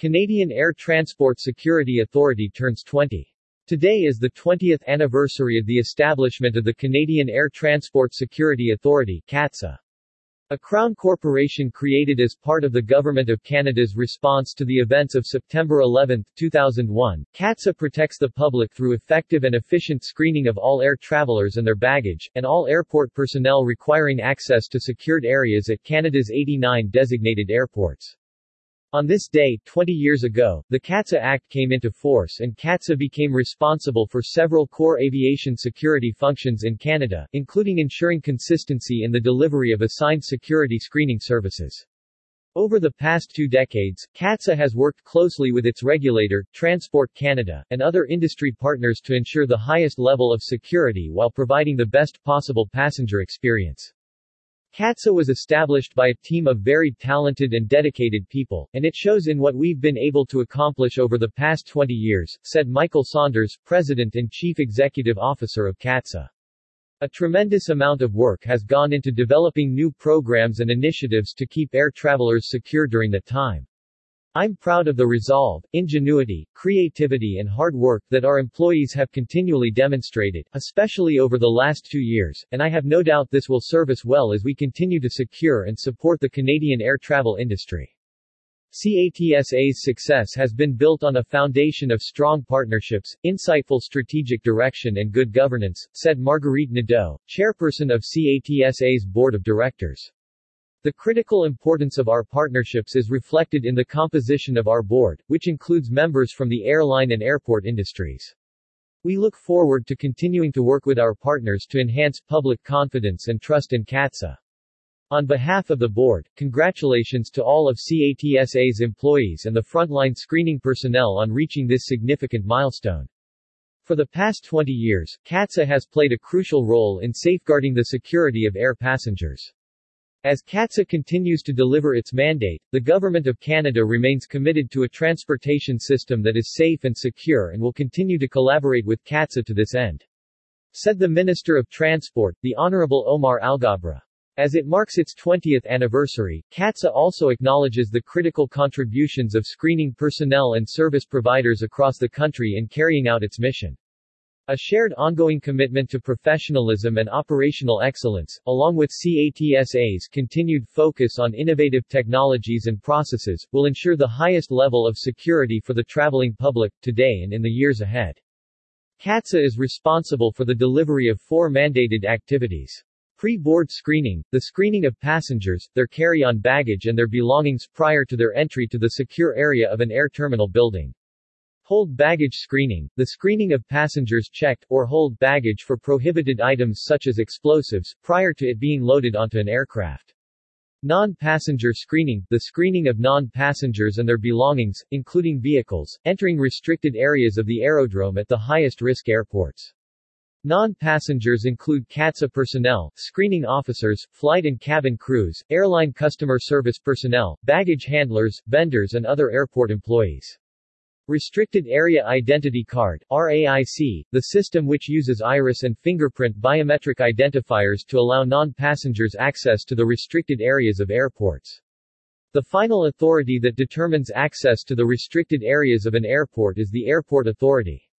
Canadian Air Transport Security Authority turns 20. Today is the 20th anniversary of the establishment of the Canadian Air Transport Security Authority CATSA. A Crown corporation created as part of the Government of Canada's response to the events of September 11, 2001, CATSA protects the public through effective and efficient screening of all air travelers and their baggage, and all airport personnel requiring access to secured areas at Canada's 89 designated airports. On this day, 20 years ago, the CATSA Act came into force and CATSA became responsible for several core aviation security functions in Canada, including ensuring consistency in the delivery of assigned security screening services. Over the past two decades, CATSA has worked closely with its regulator, Transport Canada, and other industry partners to ensure the highest level of security while providing the best possible passenger experience. CATSA was established by a team of very talented and dedicated people, and it shows in what we've been able to accomplish over the past 20 years, said Michael Saunders, President and Chief Executive Officer of CATSA. A tremendous amount of work has gone into developing new programs and initiatives to keep air travelers secure during that time. I'm proud of the resolve, ingenuity, creativity and hard work that our employees have continually demonstrated, especially over the last two years, and I have no doubt this will serve us well as we continue to secure and support the Canadian air travel industry. CATSA's success has been built on a foundation of strong partnerships, insightful strategic direction and good governance, said Marguerite Nadeau, chairperson of CATSA's board of directors. The critical importance of our partnerships is reflected in the composition of our board, which includes members from the airline and airport industries. We look forward to continuing to work with our partners to enhance public confidence and trust in CATSA. On behalf of the board, congratulations to all of CATSA's employees and the frontline screening personnel on reaching this significant milestone. For the past 20 years, CATSA has played a crucial role in safeguarding the security of air passengers. As CATSA continues to deliver its mandate, the Government of Canada remains committed to a transportation system that is safe and secure and will continue to collaborate with CATSA to this end. Said the Minister of Transport, the Honorable Omar Alghabra. As it marks its 20th anniversary, CATSA also acknowledges the critical contributions of screening personnel and service providers across the country in carrying out its mission. A shared ongoing commitment to professionalism and operational excellence, along with CATSA's continued focus on innovative technologies and processes, will ensure the highest level of security for the traveling public, today and in the years ahead. CATSA is responsible for the delivery of four mandated activities. Pre-board screening, the screening of passengers, their carry-on baggage and their belongings prior to their entry to the secure area of an air terminal building. Hold baggage screening, the screening of passengers checked, or hold baggage for prohibited items such as explosives, prior to it being loaded onto an aircraft. Non-passenger screening, the screening of non-passengers and their belongings, including vehicles, entering restricted areas of the aerodrome at the highest risk airports. Non-passengers include CATSA personnel, screening officers, flight and cabin crews, airline customer service personnel, baggage handlers, vendors and other airport employees. Restricted Area Identity Card RAIC, the system which uses iris and fingerprint biometric identifiers to allow non-passengers access to the restricted areas of airports. The final authority that determines access to the restricted areas of an airport is the Airport Authority.